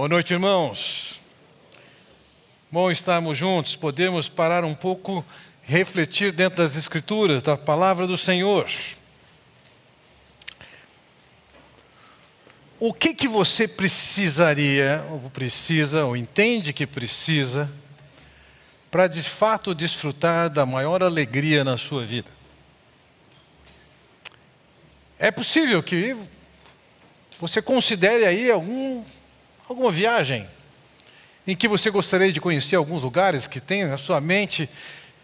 Boa noite, irmãos. Bom estarmos juntos, podemos parar um pouco, refletir dentro das Escrituras, da palavra do Senhor. O que que você precisaria, ou precisa, ou entende que precisa, para de fato desfrutar da maior alegria na sua vida? É possível que você considere aí algum alguma viagem em que você gostaria de conhecer alguns lugares que tem na sua mente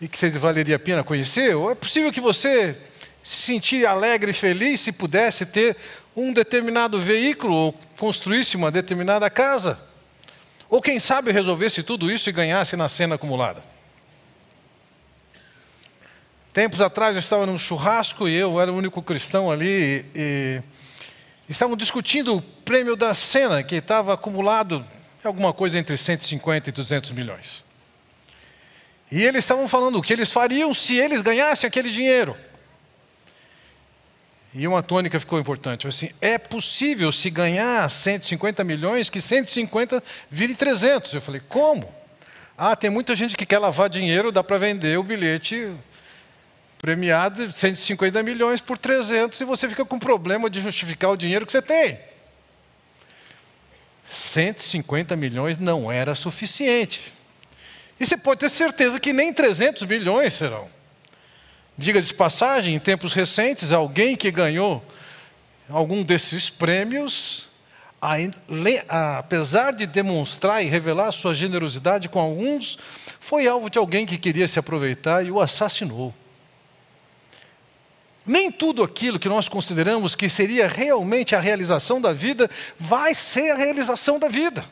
e que valeria a pena conhecer? Ou é possível que você se sentir alegre e feliz se pudesse ter um determinado veículo ou construísse uma determinada casa? Ou quem sabe resolvesse tudo isso e ganhasse na cena acumulada? Tempos atrás eu estava num churrasco e eu era o único cristão ali e, Estavam discutindo o prêmio da cena, que estava acumulado alguma coisa entre 150 e 200 milhões. E eles estavam falando o que eles fariam se eles ganhassem aquele dinheiro. E uma tônica ficou importante. Assim, é possível se ganhar 150 milhões que 150 vire 300. Eu falei, como? Ah, tem muita gente que quer lavar dinheiro, dá para vender o bilhete premiado 150 milhões por 300 e você fica com problema de justificar o dinheiro que você tem. 150 milhões não era suficiente. E você pode ter certeza que nem 300 milhões serão. Diga-se passagem, em tempos recentes, alguém que ganhou algum desses prêmios, apesar de demonstrar e revelar sua generosidade com alguns, foi alvo de alguém que queria se aproveitar e o assassinou. Nem tudo aquilo que nós consideramos que seria realmente a realização da vida vai ser a realização da vida.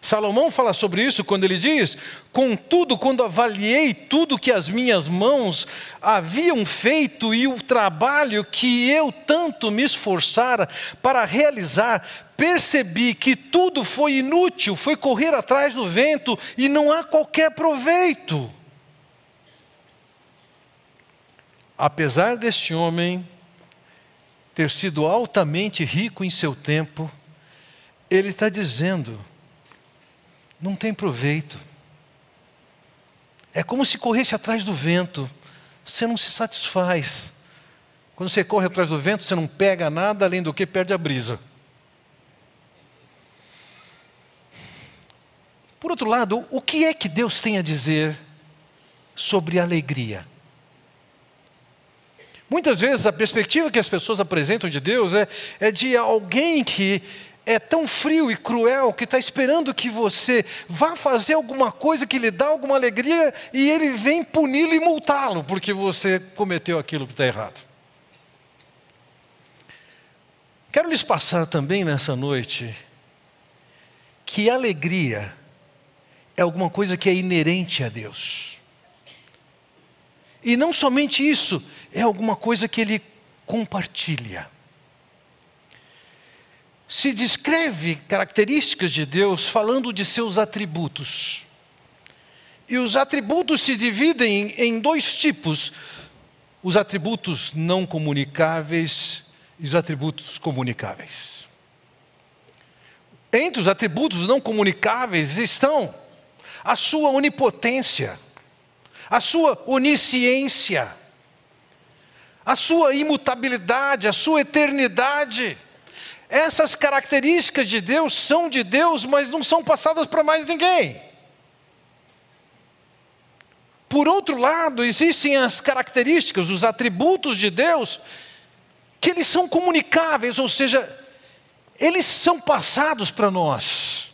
Salomão fala sobre isso quando ele diz: Contudo, quando avaliei tudo que as minhas mãos haviam feito e o trabalho que eu tanto me esforçara para realizar, percebi que tudo foi inútil, foi correr atrás do vento e não há qualquer proveito. Apesar deste homem ter sido altamente rico em seu tempo, ele está dizendo: não tem proveito. É como se corresse atrás do vento, você não se satisfaz. Quando você corre atrás do vento, você não pega nada além do que perde a brisa. Por outro lado, o que é que Deus tem a dizer sobre alegria? Muitas vezes a perspectiva que as pessoas apresentam de Deus é, é de alguém que é tão frio e cruel que está esperando que você vá fazer alguma coisa que lhe dá alguma alegria e ele vem puni-lo e multá-lo porque você cometeu aquilo que está errado. Quero lhes passar também nessa noite que alegria é alguma coisa que é inerente a Deus. E não somente isso, é alguma coisa que ele compartilha. Se descreve características de Deus falando de seus atributos. E os atributos se dividem em dois tipos: os atributos não comunicáveis e os atributos comunicáveis. Entre os atributos não comunicáveis estão a sua onipotência, a sua onisciência, a sua imutabilidade, a sua eternidade. Essas características de Deus são de Deus, mas não são passadas para mais ninguém. Por outro lado, existem as características, os atributos de Deus, que eles são comunicáveis, ou seja, eles são passados para nós.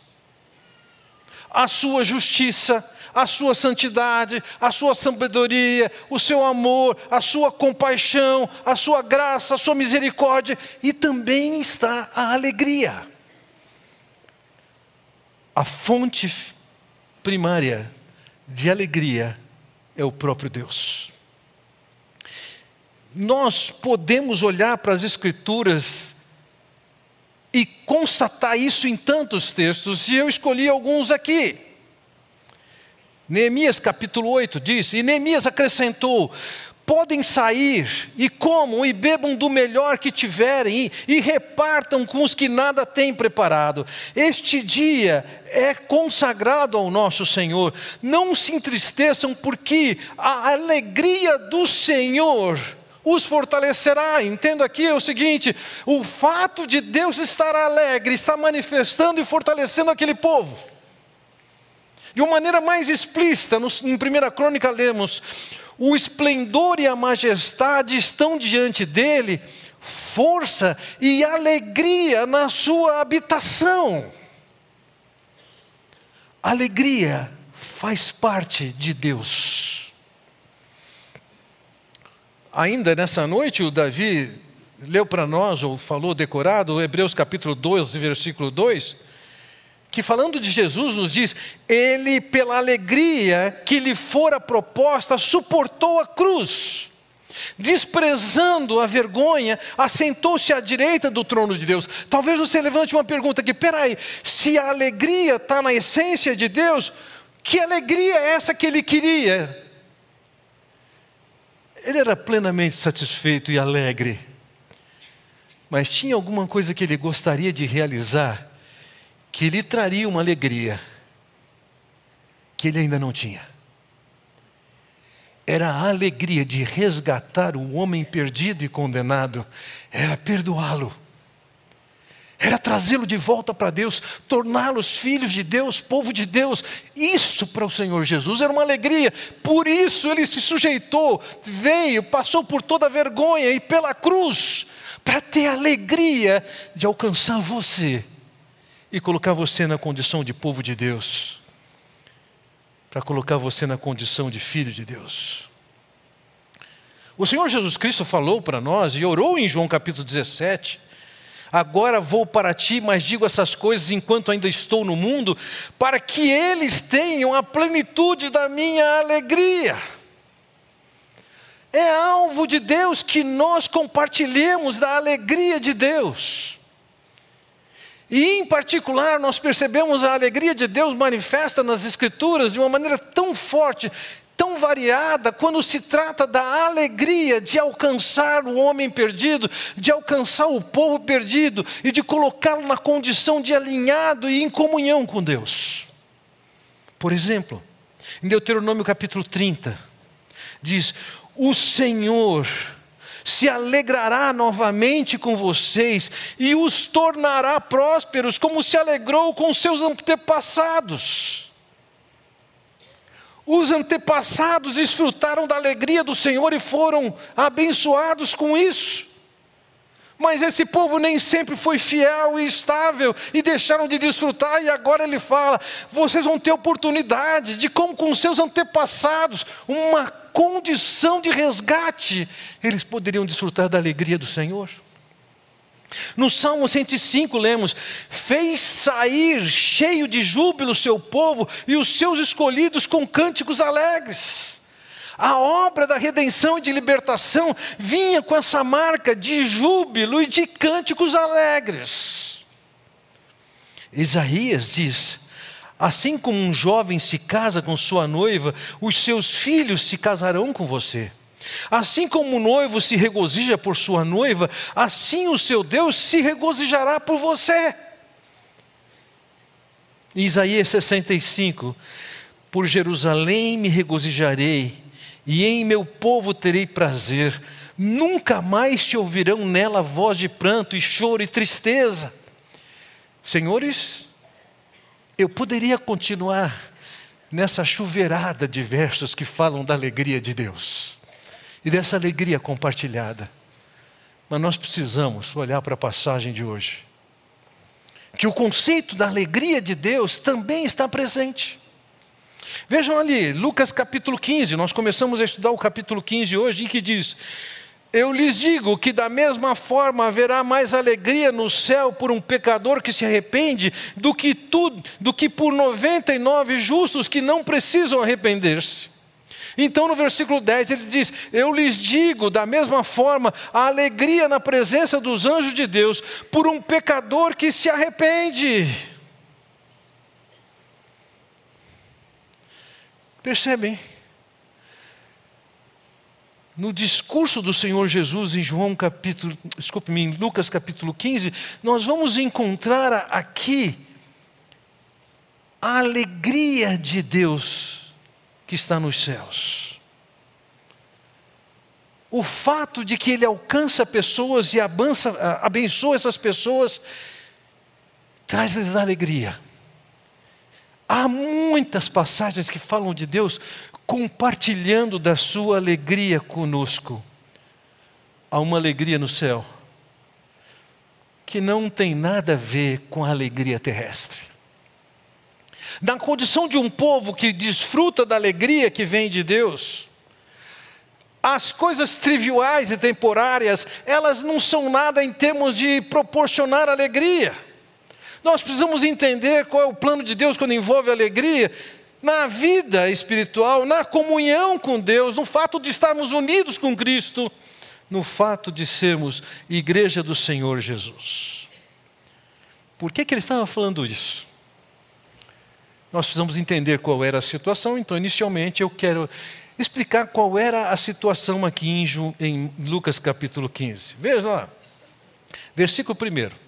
A sua justiça, a sua santidade, a sua sabedoria, o seu amor, a sua compaixão, a sua graça, a sua misericórdia e também está a alegria. A fonte primária de alegria é o próprio Deus. Nós podemos olhar para as Escrituras e constatar isso em tantos textos, e eu escolhi alguns aqui. Neemias capítulo 8 diz: E Neemias acrescentou: podem sair e comam e bebam do melhor que tiverem e, repartam com os que nada têm preparado. Este dia é consagrado ao nosso Senhor. Não se entristeçam, porque a alegria do Senhor os fortalecerá. Entendo aqui é o seguinte: o fato de Deus estar alegre está manifestando e fortalecendo aquele povo. De uma maneira mais explícita, em 1 Crônica lemos: o esplendor e a majestade estão diante dele, força e alegria na sua habitação. Alegria faz parte de Deus. Ainda nessa noite, o Davi leu para nós, ou falou decorado, Hebreus capítulo 12, versículo 2 que falando de Jesus nos diz: Ele, pela alegria que lhe fora proposta, suportou a cruz, desprezando a vergonha, assentou-se à direita do trono de Deus. Talvez você levante uma pergunta aqui: peraí, se a alegria está na essência de Deus, que alegria é essa que ele queria? Ele era plenamente satisfeito e alegre, mas tinha alguma coisa que ele gostaria de realizar que lhe traria uma alegria que ele ainda não tinha. Era a alegria de resgatar o homem perdido e condenado, era perdoá-lo, era trazê-lo de volta para Deus, torná-los filhos de Deus, povo de Deus. Isso para o Senhor Jesus era uma alegria, por isso ele se sujeitou, veio, passou por toda a vergonha e pela cruz, para ter a alegria de alcançar você e colocar você na condição de povo de Deus, para colocar você na condição de filho de Deus. O Senhor Jesus Cristo falou para nós e orou em João capítulo 17: Agora vou para ti, mas digo essas coisas enquanto ainda estou no mundo, para que eles tenham a plenitude da minha alegria. É alvo de Deus que nós compartilhemos da alegria de Deus. E, em particular, nós percebemos a alegria de Deus manifesta nas Escrituras de uma maneira tão forte, tão variada, quando se trata da alegria de alcançar o homem perdido, de alcançar o povo perdido e de colocá-lo na condição de alinhado e em comunhão com Deus. Por exemplo, em Deuteronômio capítulo 30, diz: O Senhor se alegrará novamente com vocês e os tornará prósperos, como se alegrou com seus antepassados. Os antepassados desfrutaram da alegria do Senhor e foram abençoados com isso. Mas esse povo nem sempre foi fiel e estável e deixaram de desfrutar, e agora ele fala: vocês vão ter oportunidade de, como com seus antepassados, uma condição de resgate, eles poderiam desfrutar da alegria do Senhor. No Salmo 105 lemos: Fez sair cheio de júbilo seu povo e os seus escolhidos com cânticos alegres. A obra da redenção e de libertação vinha com essa marca de júbilo e de cânticos alegres. Isaías diz: Assim como um jovem se casa com sua noiva, os seus filhos se casarão com você. Assim como o noivo se regozija por sua noiva, assim o seu Deus se regozijará por você. Isaías 65: Por Jerusalém me regozijarei e em meu povo terei prazer. Nunca mais te ouvirão nela voz de pranto e choro e tristeza. Senhores, eu poderia continuar nessa chuveirada de versos que falam da alegria de Deus e dessa alegria compartilhada. Mas nós precisamos olhar para a passagem de hoje. Que o conceito da alegria de Deus também está presente. Vejam ali, Lucas capítulo 15, nós começamos a estudar o capítulo 15 hoje, em que diz: Eu lhes digo que da mesma forma haverá mais alegria no céu por um pecador que se arrepende do que, tudo, do que por 99 justos que não precisam arrepender-se. Então, no versículo 10, ele diz: Eu lhes digo, da mesma forma, a alegria na presença dos anjos de Deus por um pecador que se arrepende. Percebem? no discurso do Senhor Jesus em João capítulo, desculpe-me, em Lucas capítulo 15, nós vamos encontrar aqui a alegria de Deus que está nos céus. O fato de que Ele alcança pessoas e abençoa essas pessoas, traz-lhes alegria. Há muitas passagens que falam de Deus compartilhando da sua alegria conosco. Há uma alegria no céu que não tem nada a ver com a alegria terrestre. Na condição de um povo que desfruta da alegria que vem de Deus, as coisas triviais e temporárias, elas não são nada em termos de proporcionar alegria. Nós precisamos entender qual é o plano de Deus quando envolve alegria na vida espiritual, na comunhão com Deus, no fato de estarmos unidos com Cristo, no fato de sermos igreja do Senhor Jesus. Por que, que ele estava falando isso? Nós precisamos entender qual era a situação, então, inicialmente, eu quero explicar qual era a situação aqui em, Lucas capítulo 15. Veja lá, versículo 1.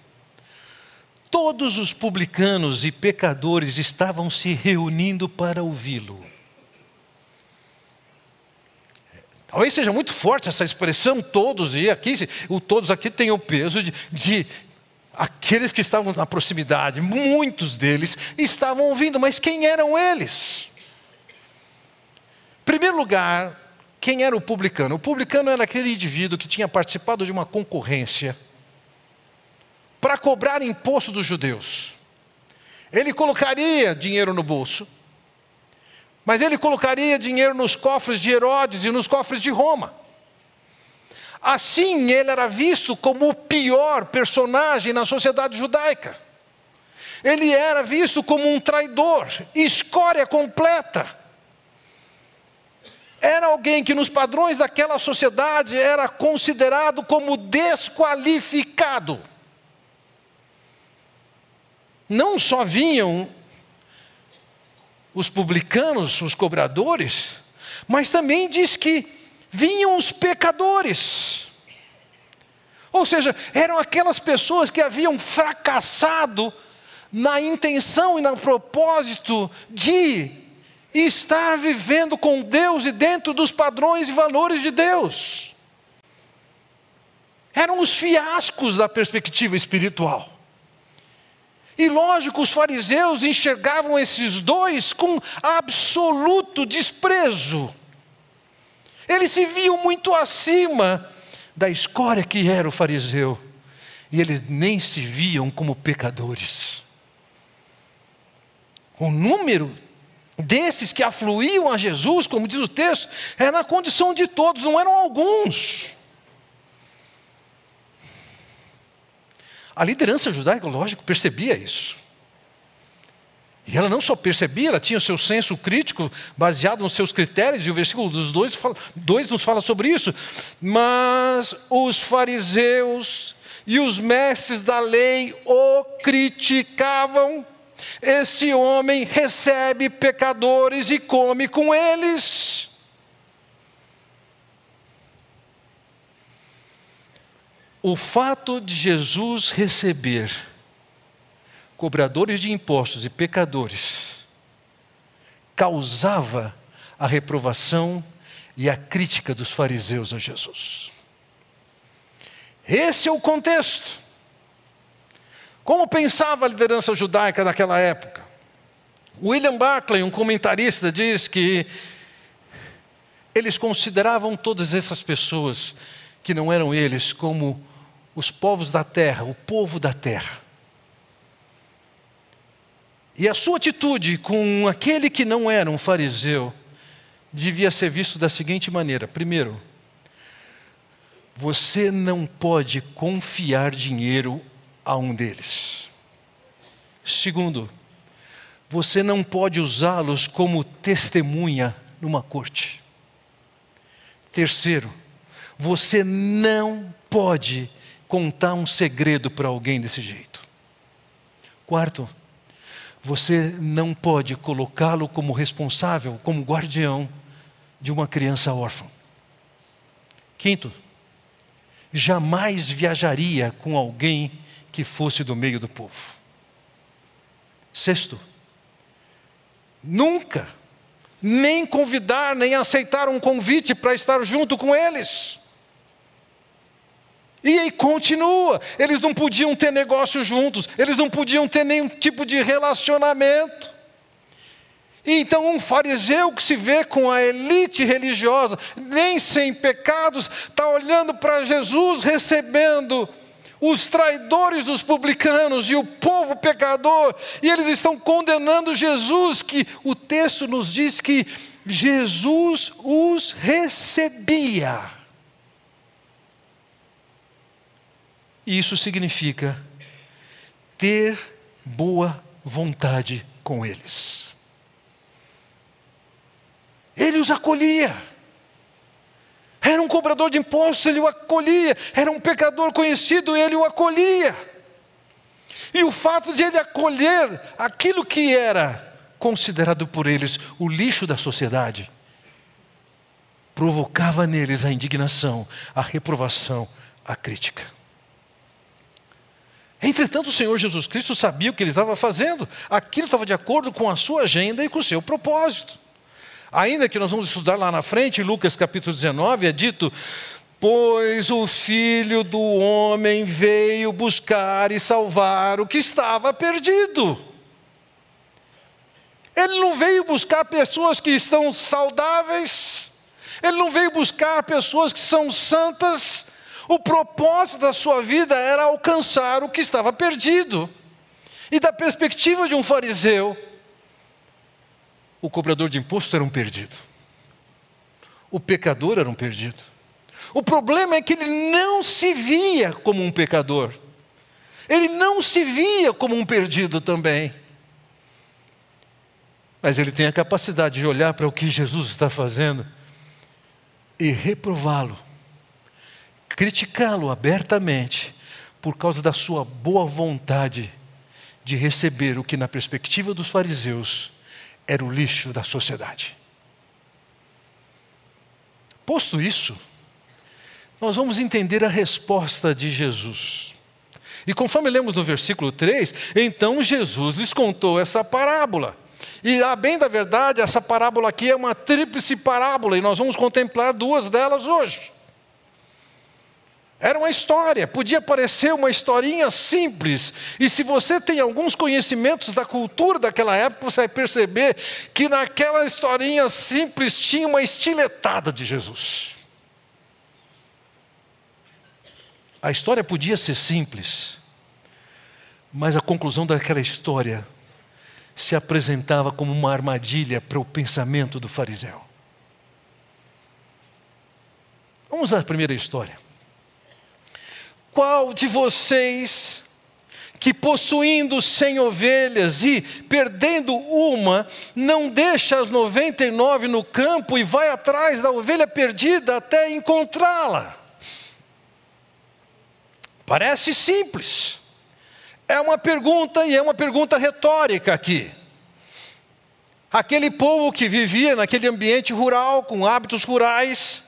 Todos os publicanos e pecadores estavam se reunindo para ouvi-lo. Talvez seja muito forte essa expressão todos, e aqui, o todos aqui tem o peso de, de aqueles que estavam na proximidade, muitos deles estavam ouvindo, mas quem eram eles? Em primeiro lugar, quem era o publicano? O publicano era aquele indivíduo que tinha participado de uma concorrência para cobrar imposto dos judeus. Ele colocaria dinheiro no bolso, mas ele colocaria dinheiro nos cofres de Herodes e nos cofres de Roma. Assim, ele era visto como o pior personagem na sociedade judaica. Ele era visto como um traidor, escória completa. Era alguém que, nos padrões daquela sociedade, era considerado como desqualificado não só vinham os publicanos, os cobradores, mas também diz que vinham os pecadores. Ou seja, eram aquelas pessoas que haviam fracassado na intenção e no propósito de estar vivendo com Deus e dentro dos padrões e valores de Deus. Eram os fiascos da perspectiva espiritual. E lógico, os fariseus enxergavam esses dois com absoluto desprezo. Eles se viam muito acima da escória que era o fariseu. E eles nem se viam como pecadores. O número desses que afluíam a Jesus, como diz o texto, era na condição de todos, não eram alguns. A liderança judaica, lógico, percebia isso. E ela não só percebia, ela tinha o seu senso crítico baseado nos seus critérios, e o versículo dos dois, dois nos fala sobre isso. Mas os fariseus e os mestres da lei o criticavam. Esse homem recebe pecadores e come com eles. O fato de Jesus receber cobradores de impostos e pecadores causava a reprovação e a crítica dos fariseus a Jesus. Esse é o contexto. Como pensava a liderança judaica naquela época? William Barclay, um comentarista, diz que eles consideravam todas essas pessoas que não eram eles como os povos da terra, o povo da terra. E a sua atitude com aquele que não era um fariseu devia ser visto da seguinte maneira: primeiro, você não pode confiar dinheiro a um deles. Segundo, você não pode usá-los como testemunha numa corte. Terceiro, você não pode contar um segredo para alguém desse jeito. Quarto, você não pode colocá-lo como responsável, como guardião de uma criança órfã. Quinto, jamais viajaria com alguém que fosse do meio do povo. Sexto, nunca, nem convidar, nem aceitar um convite para estar junto com eles. E aí continua, eles não podiam ter negócio juntos, eles não podiam ter nenhum tipo de relacionamento. Então, um fariseu que se vê com a elite religiosa, nem sem pecados, está olhando para Jesus, recebendo os traidores dos publicanos e o povo pecador, e eles estão condenando Jesus, que o texto nos diz que Jesus os recebia. E isso significa ter boa vontade com eles. Ele os acolhia. Era um cobrador de impostos, ele o acolhia. Era um pecador conhecido, ele o acolhia. E o fato de ele acolher aquilo que era considerado por eles o lixo da sociedade, provocava neles a indignação, a reprovação, a crítica. Entretanto, o Senhor Jesus Cristo sabia o que ele estava fazendo, aquilo estava de acordo com a sua agenda e com o seu propósito. Ainda que nós vamos estudar lá na frente, Lucas capítulo 19, é dito: Pois o filho do homem veio buscar e salvar o que estava perdido. Ele não veio buscar pessoas que estão saudáveis, ele não veio buscar pessoas que são santas. O propósito da sua vida era alcançar o que estava perdido. E da perspectiva de um fariseu, o cobrador de imposto era um perdido. O pecador era um perdido. O problema é que ele não se via como um pecador. Ele não se via como um perdido também. Mas ele tem a capacidade de olhar para o que Jesus está fazendo e reprová-lo, criticá-lo abertamente, por causa da sua boa vontade de receber o que, na perspectiva dos fariseus, era o lixo da sociedade. Posto isso, nós vamos entender a resposta de Jesus. E conforme lemos no versículo 3, então Jesus lhes contou essa parábola. E a bem da verdade, essa parábola aqui é uma tríplice parábola, e nós vamos contemplar duas delas hoje. Era uma história, podia parecer uma historinha simples. E se você tem alguns conhecimentos da cultura daquela época, você vai perceber que naquela historinha simples tinha uma estiletada de Jesus. A história podia ser simples, mas a conclusão daquela história se apresentava como uma armadilha para o pensamento do fariseu. Vamos à primeira história. Qual de vocês que possuindo cem ovelhas e perdendo uma, não deixa as noventa e nove no campo e vai atrás da ovelha perdida até encontrá-la? Parece simples. É uma pergunta e é uma pergunta retórica aqui. Aquele povo que vivia naquele ambiente rural, com hábitos rurais,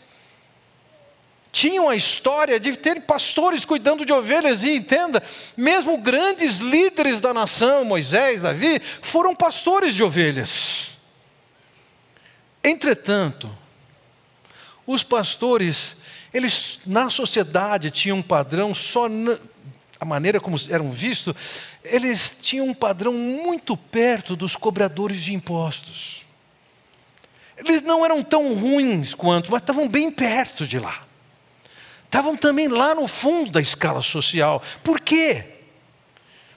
tinham a história de ter pastores cuidando de ovelhas, e entenda, mesmo grandes líderes da nação, Moisés, Davi, foram pastores de ovelhas. Entretanto, os pastores, eles na sociedade tinham um padrão só na, a maneira como eram vistos, eles tinham um padrão muito perto dos cobradores de impostos. Eles não eram tão ruins quanto, mas estavam bem perto de lá estavam também lá no fundo da escala social. Por quê?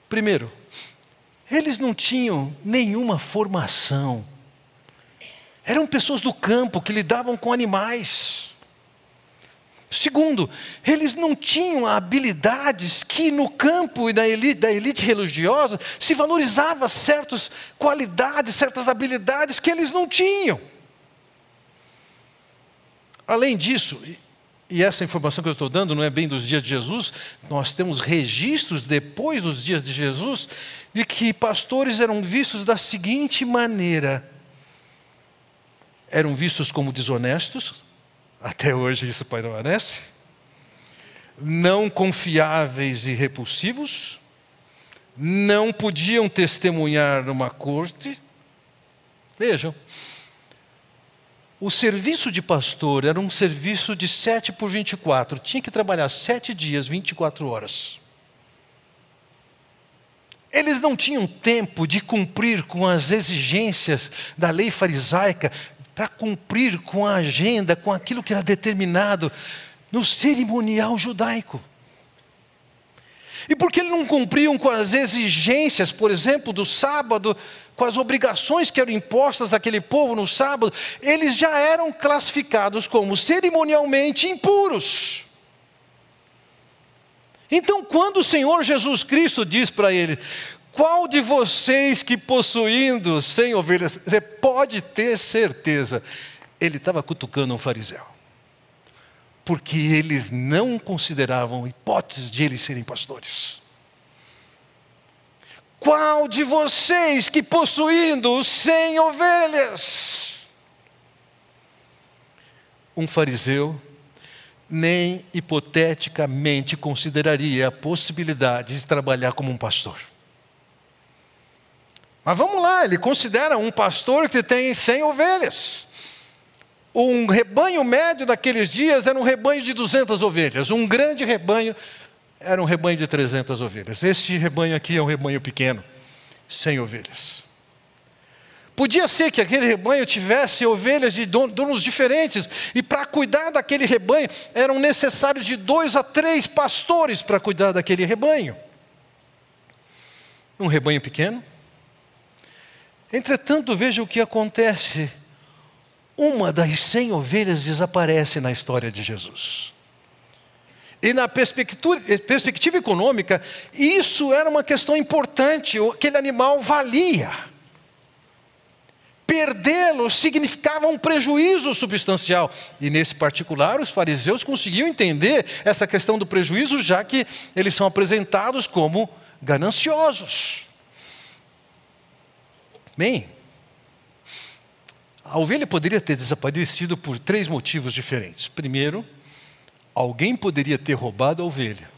Primeiro, eles não tinham nenhuma formação. Eram pessoas do campo que lidavam com animais. Segundo, eles não tinham habilidades que no campo e da elite, da elite religiosa se valorizava certas qualidades, certas habilidades que eles não tinham. Além disso, e essa informação que eu estou dando não é bem dos dias de Jesus, nós temos registros depois dos dias de Jesus, de que pastores eram vistos da seguinte maneira: eram vistos como desonestos, Até hoje isso permanece. Não confiáveis e repulsivos, não podiam testemunhar numa corte. Vejam, o serviço de pastor era um serviço de 7 por 24, tinha que trabalhar sete dias, 24 horas. Eles não tinham tempo de cumprir com as exigências da lei farisaica, para cumprir com a agenda, com aquilo que era determinado no cerimonial judaico. E porque eles não cumpriam com as exigências, por exemplo, do sábado, com as obrigações que eram impostas àquele povo no sábado, eles já eram classificados como cerimonialmente impuros. Então, quando o Senhor Jesus Cristo diz para ele: Qual de vocês que possuindo cem ovelhas, você pode ter certeza, ele estava cutucando um fariseu porque eles não consideravam hipótese de eles serem pastores. Qual de vocês que possuindo cem ovelhas? Um fariseu nem hipoteticamente consideraria a possibilidade de trabalhar como um pastor. Mas vamos lá, ele considera um pastor que tem cem ovelhas. Um rebanho médio daqueles dias era um rebanho de 200 ovelhas. Um grande rebanho era um rebanho de 300 ovelhas. Este rebanho aqui é um rebanho pequeno, 100 ovelhas. Podia ser que aquele rebanho tivesse ovelhas de donos diferentes, e para cuidar daquele rebanho eram necessários de dois a três pastores para cuidar daquele rebanho. Um rebanho pequeno. Entretanto, veja o que acontece uma das cem ovelhas desaparece na história de Jesus. E na perspectiva, econômica, isso era uma questão importante, aquele animal valia. Perdê-lo significava um prejuízo substancial. E nesse particular, os fariseus conseguiam entender essa questão do prejuízo, já que eles são apresentados como gananciosos. Bem, a ovelha poderia ter desaparecido por três motivos diferentes. Primeiro, alguém poderia ter roubado a ovelha.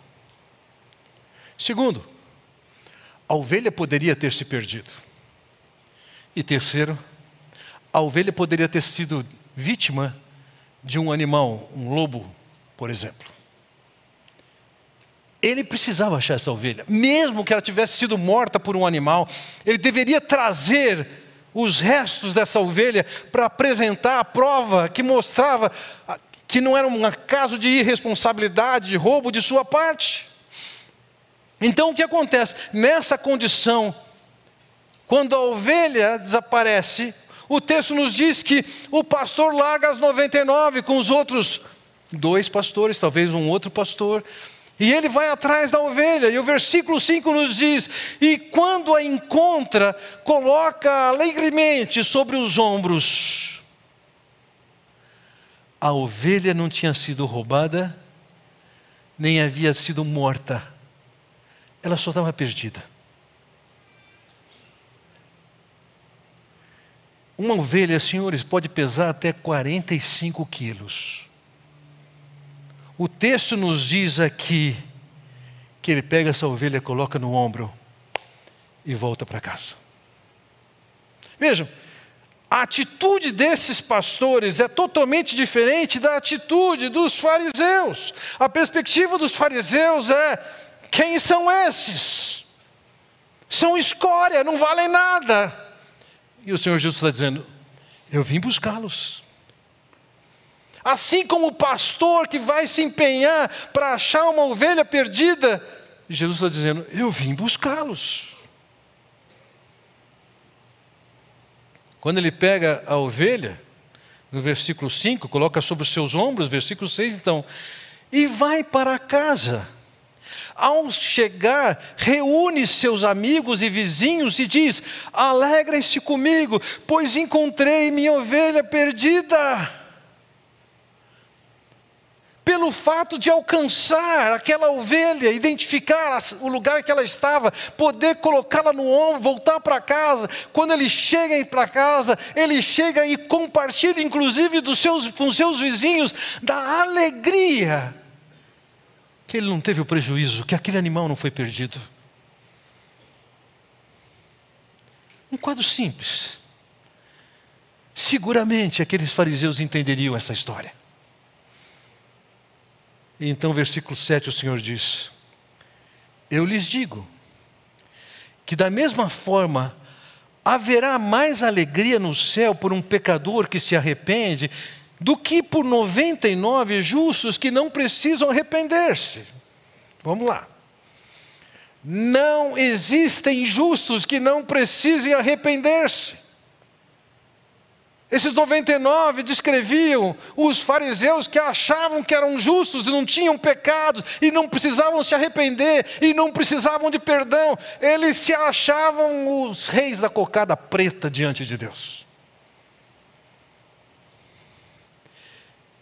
Segundo, a ovelha poderia ter se perdido. E terceiro, a ovelha poderia ter sido vítima de um animal, um lobo, por exemplo. Ele precisava achar essa ovelha, mesmo que ela tivesse sido morta por um animal, ele deveria trazer os restos dessa ovelha para apresentar a prova que mostrava que não era um caso de irresponsabilidade, de roubo de sua parte. Então o que acontece? Nessa condição, quando a ovelha desaparece, o texto nos diz que o pastor larga as 99 com os outros dois pastores, talvez um outro pastor, e ele vai atrás da ovelha, e o versículo 5 nos diz: E quando a encontra, coloca alegremente sobre os ombros. A ovelha não tinha sido roubada, nem havia sido morta, ela só estava perdida. Uma ovelha, senhores, pode pesar até 45 quilos. O texto nos diz aqui que ele pega essa ovelha, coloca no ombro e volta para casa. Vejam, a atitude desses pastores é totalmente diferente da atitude dos fariseus. A perspectiva dos fariseus é: quem são esses? São escória, não valem nada. E o Senhor Jesus está dizendo: eu vim buscá-los. Assim como o pastor que vai se empenhar para achar uma ovelha perdida, Jesus está dizendo: Eu vim buscá-los. Quando ele pega a ovelha, no versículo 5, coloca sobre os seus ombros, versículo 6, então, e vai para casa. Ao chegar, reúne seus amigos e vizinhos e diz: Alegrem-se comigo, pois encontrei minha ovelha perdida. Pelo fato de alcançar aquela ovelha, identificar o lugar que ela estava, poder colocá-la no ombro, voltar para casa. Quando ele chega para casa, ele chega e compartilha, inclusive, dos seus, com seus vizinhos, da alegria que ele não teve o prejuízo, que aquele animal não foi perdido. Um quadro simples. Seguramente aqueles fariseus entenderiam essa história. Então, versículo 7, o Senhor diz: Eu lhes digo que, da mesma forma, haverá mais alegria no céu por um pecador que se arrepende do que por 99 justos que não precisam arrepender-se. Vamos lá. Não existem justos que não precisem arrepender-se. Esses 99 descreviam os fariseus que achavam que eram justos e não tinham pecados e não precisavam se arrepender e não precisavam de perdão. Eles se achavam os reis da cocada preta diante de Deus.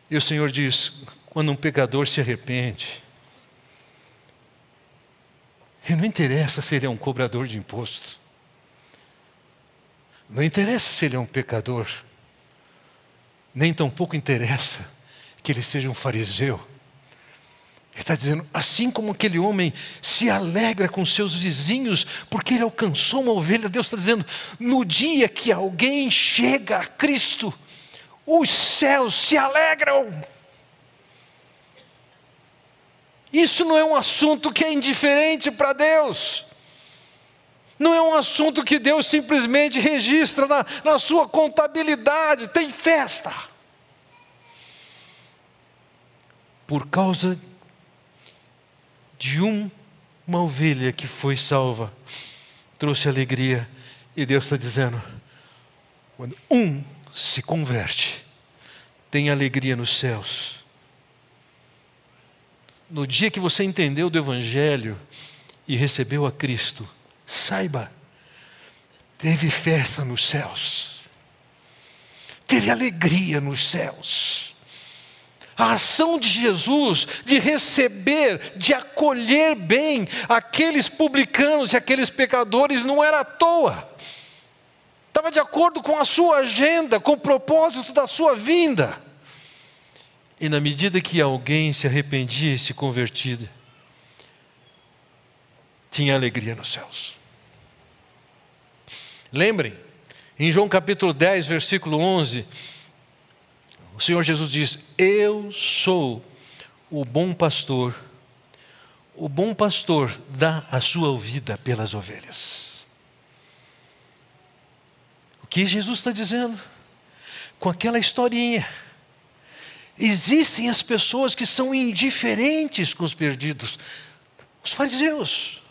E o Senhor diz: quando um pecador se arrepende, e não interessa se ele é um cobrador de imposto, não interessa se ele é um pecador nem tampouco interessa que ele seja um fariseu. Ele está dizendo, assim como aquele homem se alegra com seus vizinhos, porque ele alcançou uma ovelha, Deus está dizendo, no dia que alguém chega a Cristo, os céus se alegram. Isso não é um assunto que é indiferente para Deus. Não é um assunto que Deus simplesmente registra na, na sua contabilidade, tem festa. Por causa de um, uma ovelha que foi salva, trouxe alegria, e Deus está dizendo: quando um se converte, tem alegria nos céus. No dia que você entendeu do Evangelho e recebeu a Cristo, Saiba, teve festa nos céus, teve alegria nos céus. A ação de Jesus de receber, de acolher bem aqueles publicanos e aqueles pecadores não era à toa. Estava de acordo com a sua agenda, com o propósito da sua vinda. E na medida que alguém se arrependia e se convertia, tinha alegria nos céus. Lembrem, em João capítulo 10, versículo 11, o Senhor Jesus diz: Eu sou o bom pastor. O bom pastor dá a sua vida pelas ovelhas. O que Jesus está dizendo? Com aquela historinha. Existem as pessoas que são indiferentes com os perdidos. Os fariseus.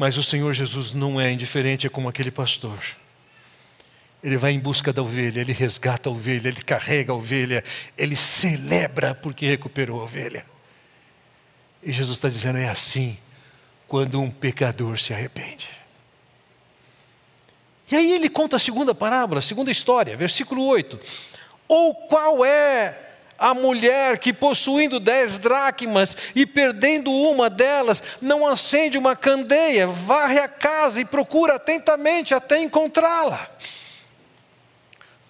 Mas o Senhor Jesus não é indiferente, é como aquele pastor. Ele vai em busca da ovelha, ele resgata a ovelha, ele carrega a ovelha, ele celebra porque recuperou a ovelha. E Jesus está dizendo: é assim quando um pecador se arrepende. E aí ele conta a segunda parábola, a segunda história, versículo 8. Ou qual é a mulher que, possuindo dez dracmas e perdendo uma delas, não acende uma candeia, varre a casa e procura atentamente até encontrá-la.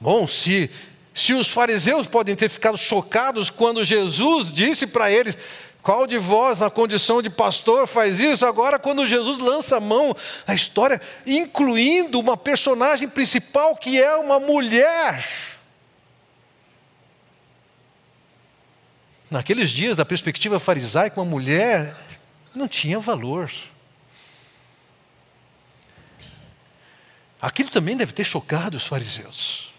Bom, se, se os fariseus podem ter ficado chocados quando Jesus disse para eles: qual de vós, na condição de pastor, faz isso? Agora, quando Jesus lança a mão a história, incluindo uma personagem principal que é uma mulher Naqueles dias, da perspectiva farisaica, uma mulher não tinha valor. Aquilo também deve ter chocado os fariseus.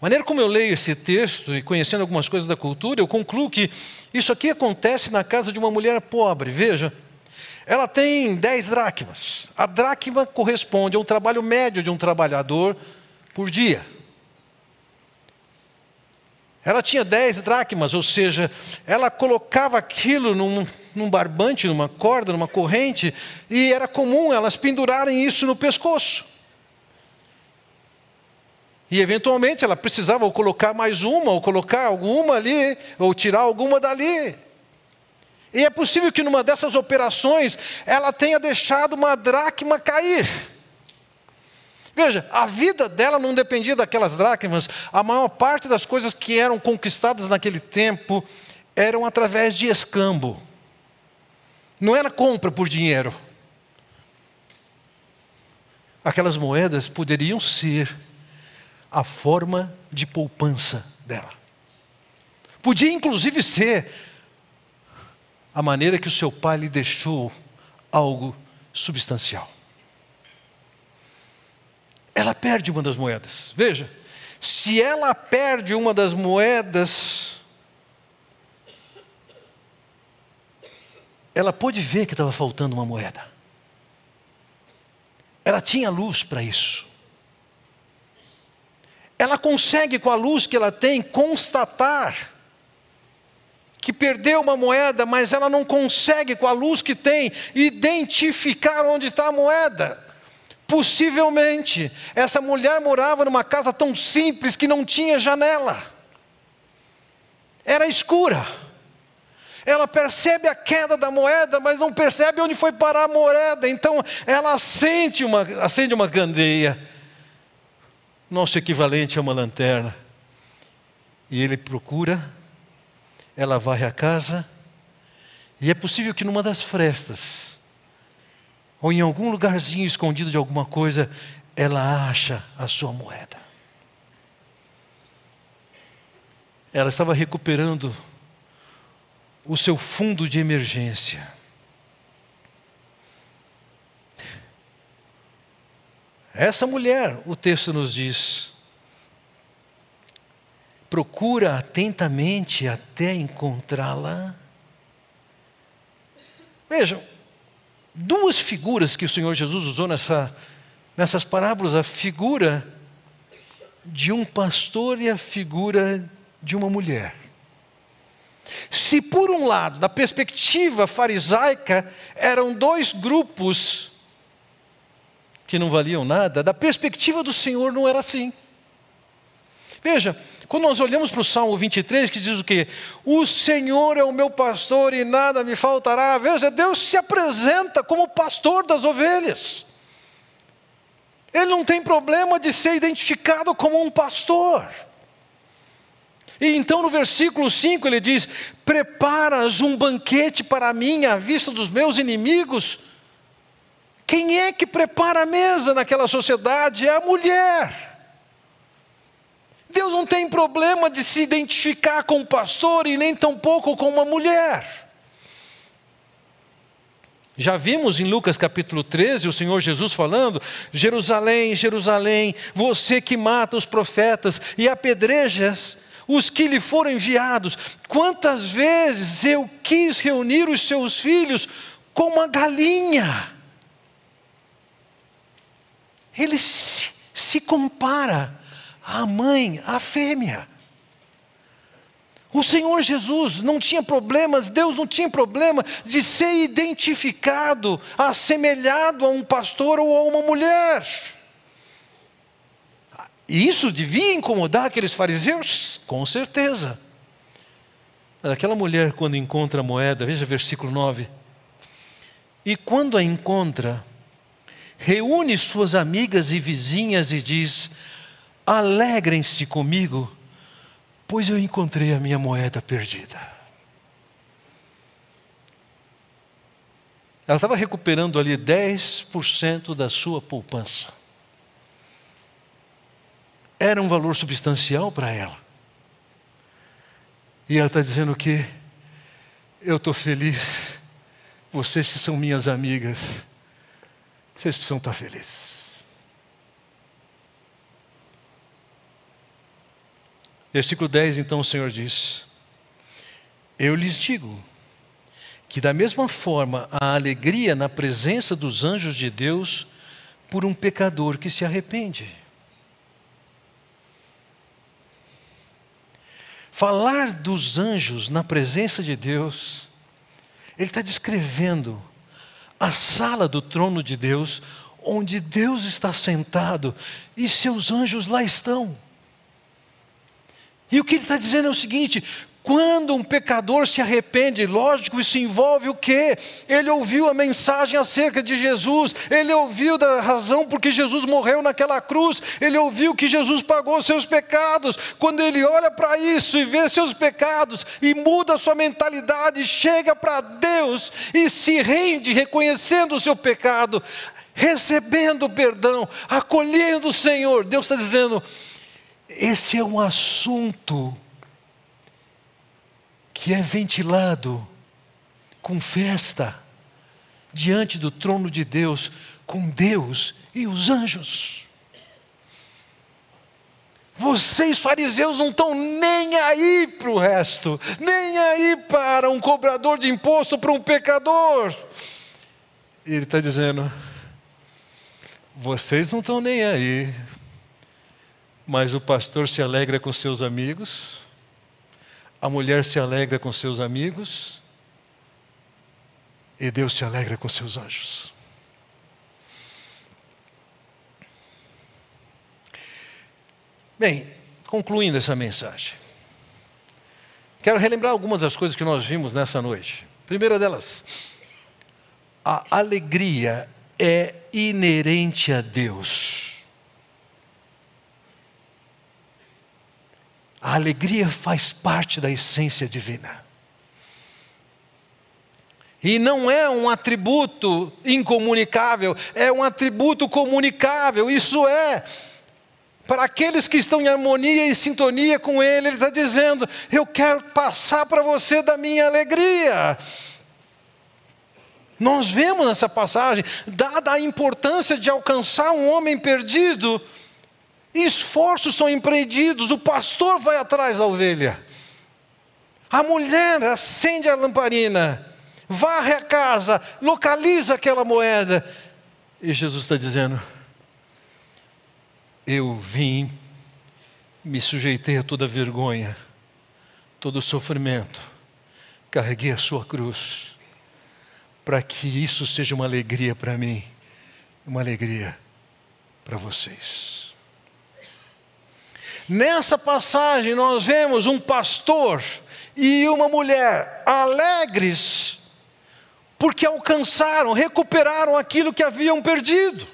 A maneira como eu leio esse texto e conhecendo algumas coisas da cultura, eu concluo que isso aqui acontece na casa de uma mulher pobre. Veja, ela tem 10 dracmas. A dracma corresponde ao trabalho médio de um trabalhador por dia. Ela tinha dez dracmas, ou seja, ela colocava aquilo num, num barbante, numa corda, numa corrente, e era comum elas pendurarem isso no pescoço. E eventualmente ela precisava ou colocar mais uma, ou colocar alguma ali, ou tirar alguma dali. E é possível que numa dessas operações ela tenha deixado uma dracma cair. Veja, a vida dela não dependia daquelas dracmas. A maior parte das coisas que eram conquistadas naquele tempo eram através de escambo. Não era compra por dinheiro. Aquelas moedas poderiam ser a forma de poupança dela. Podia inclusive ser a maneira que o seu pai lhe deixou algo substancial. Ela perde uma das moedas. Veja, se ela perde uma das moedas, ela pôde ver que estava faltando uma moeda. Ela tinha luz para isso. Ela consegue, com a luz que ela tem, constatar que perdeu uma moeda, mas ela não consegue, com a luz que tem, identificar onde está a moeda. Possivelmente, essa mulher morava numa casa tão simples que não tinha janela, era escura. Ela percebe a queda da moeda, mas não percebe onde foi parar a moeda. Então ela acende uma, acende uma candeia, nosso equivalente a uma lanterna. E ele procura, ela varre a casa, e é possível que numa das frestas, ou em algum lugarzinho escondido de alguma coisa, ela acha a sua moeda. Ela estava recuperando o seu fundo de emergência. Essa mulher, o texto nos diz, procura atentamente até encontrá-la. Vejam, duas figuras que o Senhor Jesus usou nessa, nessas parábolas: a figura de um pastor e a figura de uma mulher. Se por um lado, da perspectiva farisaica, eram dois grupos que não valiam nada, da perspectiva do Senhor não era assim. Veja, quando nós olhamos para o Salmo 23, que diz o quê? O Senhor é o meu pastor e nada me faltará. Veja, Deus se apresenta como pastor das ovelhas. Ele não tem problema de ser identificado como um pastor. E então no versículo 5 ele diz: Preparas um banquete para mim à vista dos meus inimigos. Quem é que prepara a mesa naquela sociedade? É a mulher. Deus não tem problema de se identificar com o pastor e nem tampouco com uma mulher. Já vimos em Lucas capítulo 13 o Senhor Jesus falando: Jerusalém, Jerusalém, você que mata os profetas e apedrejas os que lhe foram enviados. Quantas vezes eu quis reunir os seus filhos como uma galinha. Ele se, se compara à mãe, à fêmea. O Senhor Jesus não tinha problemas, Deus não tinha problema de ser identificado, assemelhado a um pastor ou a uma mulher. E isso devia incomodar aqueles fariseus? Com certeza. Mas aquela mulher, quando encontra a moeda, veja versículo 9. E quando a encontra, reúne suas amigas e vizinhas e diz: Alegrem-se comigo, pois eu encontrei a minha moeda perdida. Ela estava recuperando ali 10% da sua poupança era um valor substancial para ela. E ela está dizendo que eu estou feliz, vocês que são minhas amigas, vocês precisam estar felizes. Versículo 10, então o Senhor diz: Eu lhes digo que, da mesma forma, a alegria na presença dos anjos de Deus por um pecador que se arrepende. Falar dos anjos na presença de Deus, ele está descrevendo a sala do trono de Deus, onde Deus está sentado e seus anjos lá estão. E o que ele está dizendo é o seguinte: quando um pecador se arrepende, lógico, isso envolve o quê? Ele ouviu a mensagem acerca de Jesus, ele ouviu da razão porque Jesus morreu naquela cruz, ele ouviu que Jesus pagou seus pecados. Quando ele olha para isso e vê seus pecados e muda sua mentalidade, chega para Deus e se rende, reconhecendo o seu pecado, recebendo perdão, acolhendo o Senhor. Deus está dizendo: esse é um assunto que é ventilado com festa diante do trono de Deus, com Deus e os anjos. Vocês, fariseus, não estão nem aí para o resto, nem aí para um cobrador de imposto, para um pecador. Ele está dizendo: vocês não estão nem aí, mas o pastor se alegra com seus amigos, a mulher se alegra com seus amigos e Deus se alegra com seus anjos. Bem, concluindo essa mensagem, quero relembrar algumas das coisas que nós vimos nessa noite. Primeira delas, a alegria é inerente a Deus. A alegria faz parte da essência divina. E não é um atributo incomunicável, é um atributo comunicável. Isso é, para aqueles que estão em harmonia e sintonia com Ele, Ele está dizendo: Eu quero passar para você da minha alegria. Nós vemos nessa passagem, dada a importância de alcançar um homem perdido, Esforços são empreendidos, o pastor vai atrás da ovelha. A mulher acende a lamparina, varre a casa, localiza aquela moeda. E Jesus está dizendo: Eu vim, me sujeitei a toda vergonha, todo sofrimento, carreguei a sua cruz, para que isso seja uma alegria para mim, uma alegria para vocês. Nessa passagem nós vemos um pastor e uma mulher alegres, porque alcançaram, recuperaram aquilo que haviam perdido.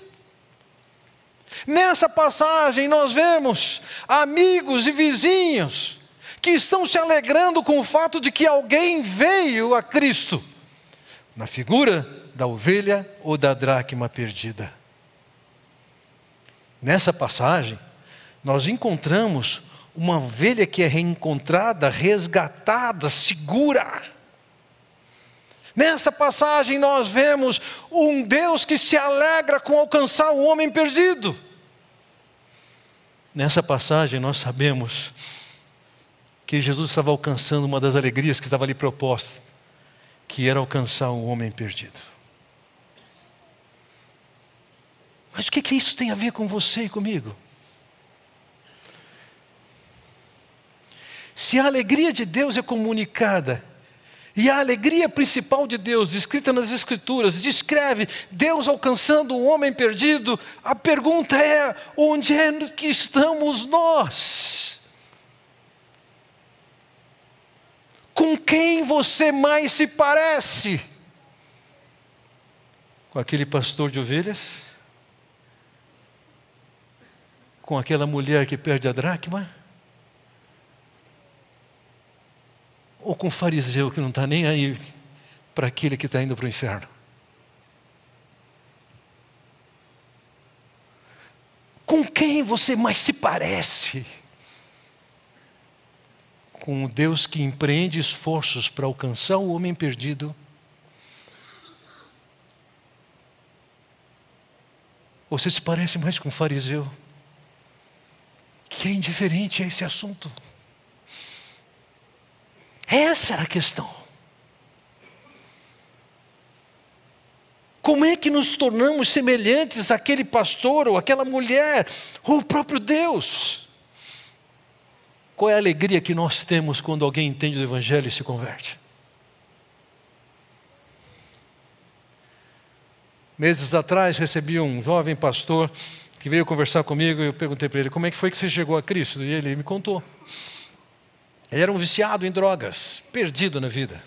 Nessa passagem nós vemos amigos e vizinhos que estão se alegrando com o fato de que alguém veio a Cristo, na figura da ovelha ou da dracma perdida. Nessa passagem, nós encontramos uma ovelha que é reencontrada, resgatada, segura. Nessa passagem nós vemos um Deus que se alegra com alcançar o homem perdido. Nessa passagem nós sabemos que Jesus estava alcançando uma das alegrias que estava ali proposta, que era alcançar um homem perdido. Mas o que, que isso tem a ver com você e comigo? Se a alegria de Deus é comunicada, e a alegria principal de Deus, escrita nas Escrituras, descreve Deus alcançando um homem perdido, a pergunta é: onde é que estamos nós? Com quem você mais se parece? Com aquele pastor de ovelhas? Com aquela mulher que perde a dracma? Ou com o fariseu que não está nem aí para aquele que está indo para o inferno? Com quem você mais se parece? Com o Deus que empreende esforços para alcançar o homem perdido? Você se parece mais com o fariseu, que é indiferente a esse assunto? Essa era a questão. Como é que nos tornamos semelhantes àquele pastor ou àquela mulher ou o próprio Deus? Qual é a alegria que nós temos quando alguém entende o Evangelho e se converte? Meses atrás recebi um jovem pastor que veio conversar comigo e eu perguntei para ele como é que foi que você chegou a Cristo e ele me contou. Ele era um viciado em drogas, perdido na vida.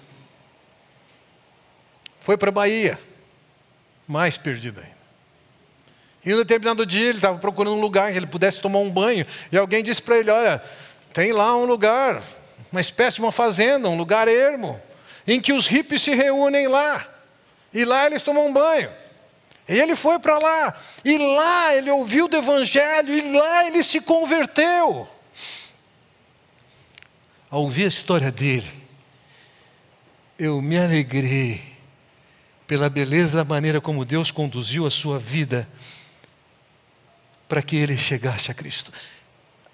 Foi para a Bahia, mais perdido ainda. E um determinado dia ele estava procurando um lugar que ele pudesse tomar um banho, e alguém disse para ele: Olha, tem lá um lugar, uma espécie de uma fazenda, um lugar ermo, em que os hippies se reúnem lá, e lá eles tomam um banho. E ele foi para lá, e lá ele ouviu do Evangelho, e lá ele se converteu. Ao ouvir a história dele, eu me alegrei pela beleza da maneira como Deus conduziu a sua vida para que ele chegasse a Cristo.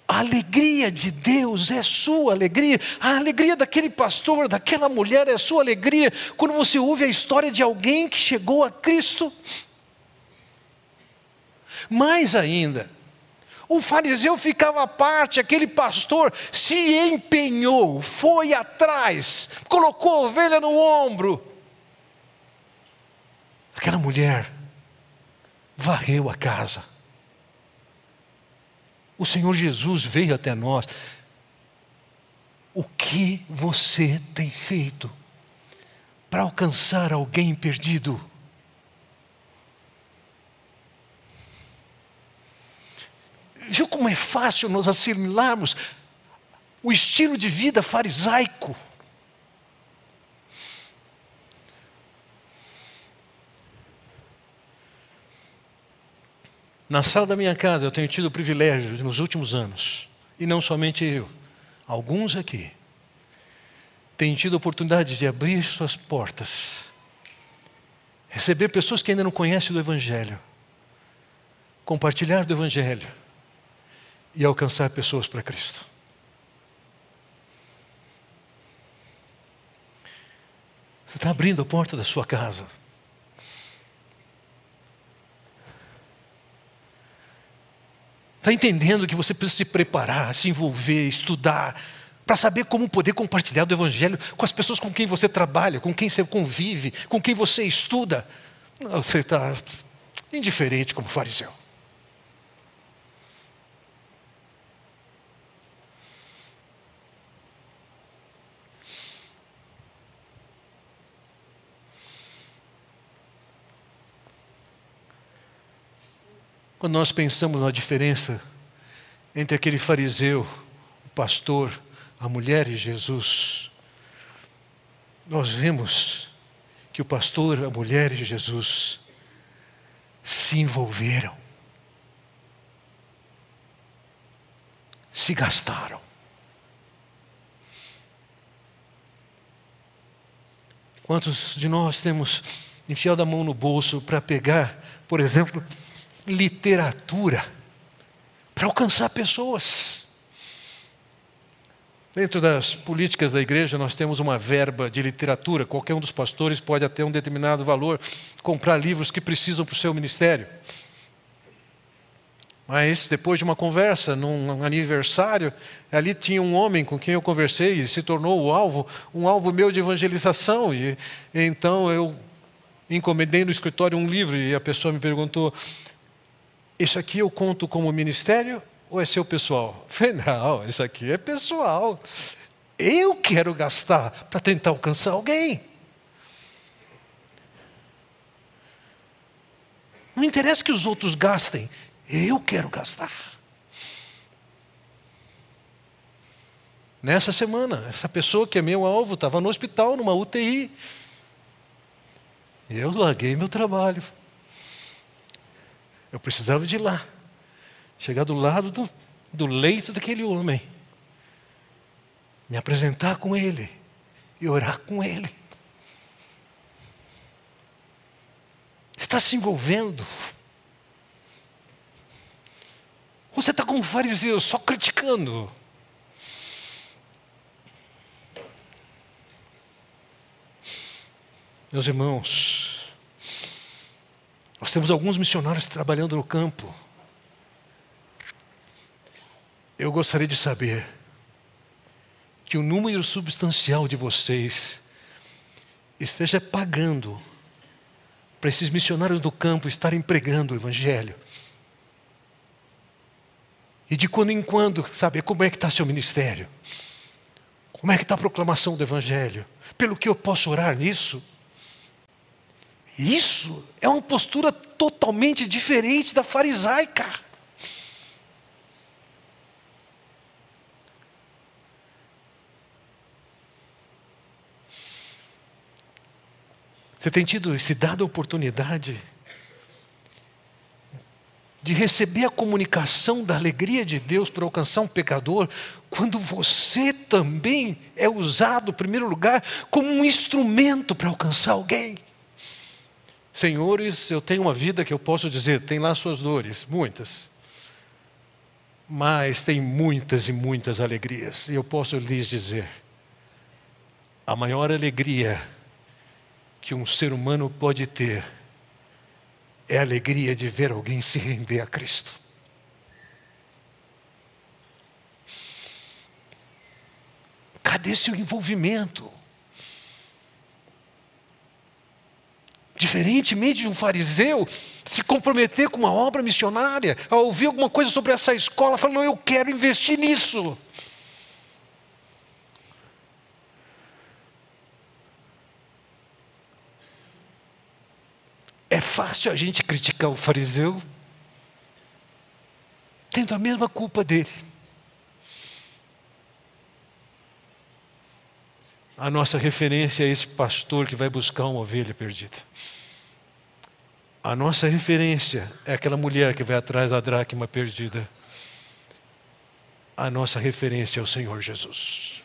A alegria de Deus é sua alegria, a alegria daquele pastor, daquela mulher é sua alegria, quando você ouve a história de alguém que chegou a Cristo. Mais ainda, o fariseu ficava à parte, aquele pastor se empenhou, foi atrás, colocou a ovelha no ombro. Aquela mulher varreu a casa. O Senhor Jesus veio até nós. O que você tem feito para alcançar alguém perdido? Viu como é fácil nós assimilarmos o estilo de vida farisaico? Na sala da minha casa eu tenho tido o privilégio nos últimos anos, e não somente eu, alguns aqui, têm tido a oportunidade de abrir suas portas, receber pessoas que ainda não conhecem do Evangelho, compartilhar do Evangelho e alcançar pessoas para Cristo. Você está abrindo a porta da sua casa. Está entendendo que você precisa se preparar, se envolver, estudar, para saber como poder compartilhar do Evangelho com as pessoas com quem você trabalha, com quem você convive, com quem você estuda. Não, você está indiferente como fariseu. Quando nós pensamos na diferença entre aquele fariseu, o pastor, a mulher e Jesus, nós vemos que o pastor, a mulher e Jesus se envolveram, se gastaram. Quantos de nós temos enfiado a mão no bolso para pegar, por exemplo, literatura para alcançar pessoas. Dentro das políticas da igreja, nós temos uma verba de literatura. Qualquer um dos pastores pode, até um determinado valor, comprar livros que precisam para o seu ministério. Mas depois de uma conversa, num aniversário, ali tinha um homem com quem eu conversei e se tornou o alvo, um alvo meu de evangelização. E então eu encomendei no escritório um livro e a pessoa me perguntou: isso aqui eu conto como ministério ou é seu pessoal? falei, não, isso aqui é pessoal. Eu quero gastar para tentar alcançar alguém. Não interessa que os outros gastem, eu quero gastar. Nessa semana, essa pessoa que é meu alvo estava no hospital, numa UTI. Eu larguei meu trabalho. Eu precisava de ir lá, chegar do lado do, do leito daquele homem, me apresentar com ele e orar com ele. Você está se envolvendo. Você está como fariseu, só criticando. Meus irmãos, nós temos alguns missionários trabalhando no campo. Eu gostaria de saber que o número substancial de vocês esteja pagando para esses missionários do campo estarem pregando o Evangelho. E de quando em quando saber como é que está seu ministério. Como é que está a proclamação do Evangelho? Pelo que eu posso orar nisso? Isso é uma postura totalmente diferente da farisaica. Você tem tido se dado a oportunidade de receber a comunicação da alegria de Deus para alcançar um pecador, quando você também é usado, em primeiro lugar, como um instrumento para alcançar alguém. Senhores, eu tenho uma vida que eu posso dizer, tem lá suas dores, muitas. Mas tem muitas e muitas alegrias. E eu posso lhes dizer: a maior alegria que um ser humano pode ter é a alegria de ver alguém se render a Cristo. Cadê seu envolvimento? Diferentemente de um fariseu se comprometer com uma obra missionária, ao ouvir alguma coisa sobre essa escola, falar: eu quero investir nisso. É fácil a gente criticar o fariseu, tendo a mesma culpa dele. A nossa referência é esse pastor que vai buscar uma ovelha perdida. A nossa referência é aquela mulher que vai atrás da dracma perdida. A nossa referência é o Senhor Jesus.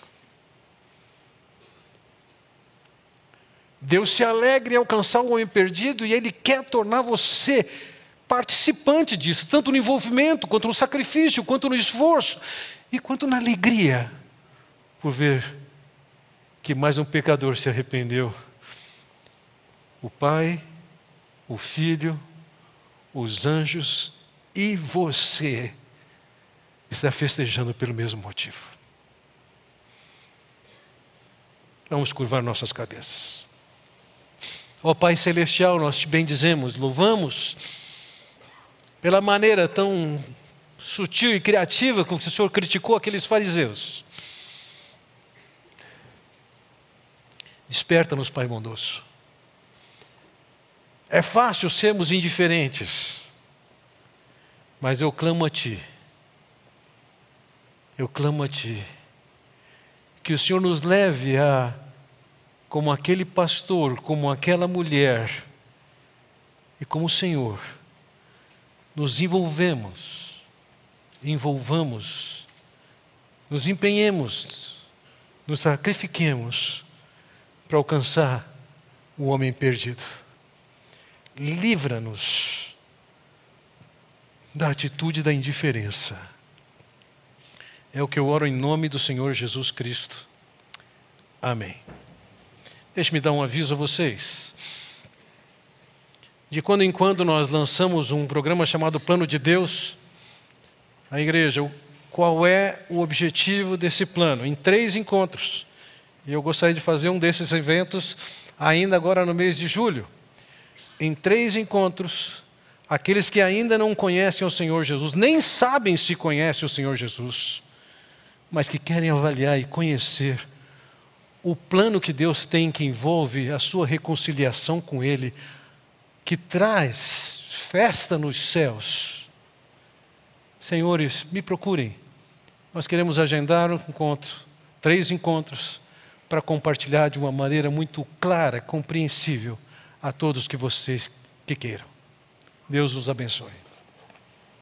Deus se alegra em alcançar o homem perdido e Ele quer tornar você participante disso, tanto no envolvimento, quanto no sacrifício, quanto no esforço e quanto na alegria por ver que mais um pecador se arrependeu. O Pai, o Filho, os anjos e você está festejando pelo mesmo motivo. Vamos curvar nossas cabeças. Ó oh, Pai Celestial, nós te bendizemos, louvamos pela maneira tão sutil e criativa com que o Senhor criticou aqueles fariseus. Desperta-nos, Pai bondoso. É fácil sermos indiferentes, mas eu clamo a Ti, eu clamo a Ti, que o Senhor nos leve a como aquele pastor, como aquela mulher e como o Senhor, nos envolvemos, envolvamos, nos empenhemos, nos sacrifiquemos para alcançar o homem perdido. Livra-nos da atitude da indiferença. É o que eu oro em nome do Senhor Jesus Cristo. Amém. Deixe-me dar um aviso a vocês. De quando em quando nós lançamos um programa chamado Plano de Deus. A igreja, qual é o objetivo desse plano? Em três encontros. E eu gostaria de fazer um desses eventos ainda agora no mês de julho. Em três encontros, aqueles que ainda não conhecem o Senhor Jesus, nem sabem se conhecem o Senhor Jesus, mas que querem avaliar e conhecer o plano que Deus tem que envolve a sua reconciliação com Ele, que traz festa nos céus. Senhores, me procurem. Nós queremos agendar um encontro, três encontros, para compartilhar de uma maneira muito clara, compreensível a todos que vocês que queiram. Deus os abençoe.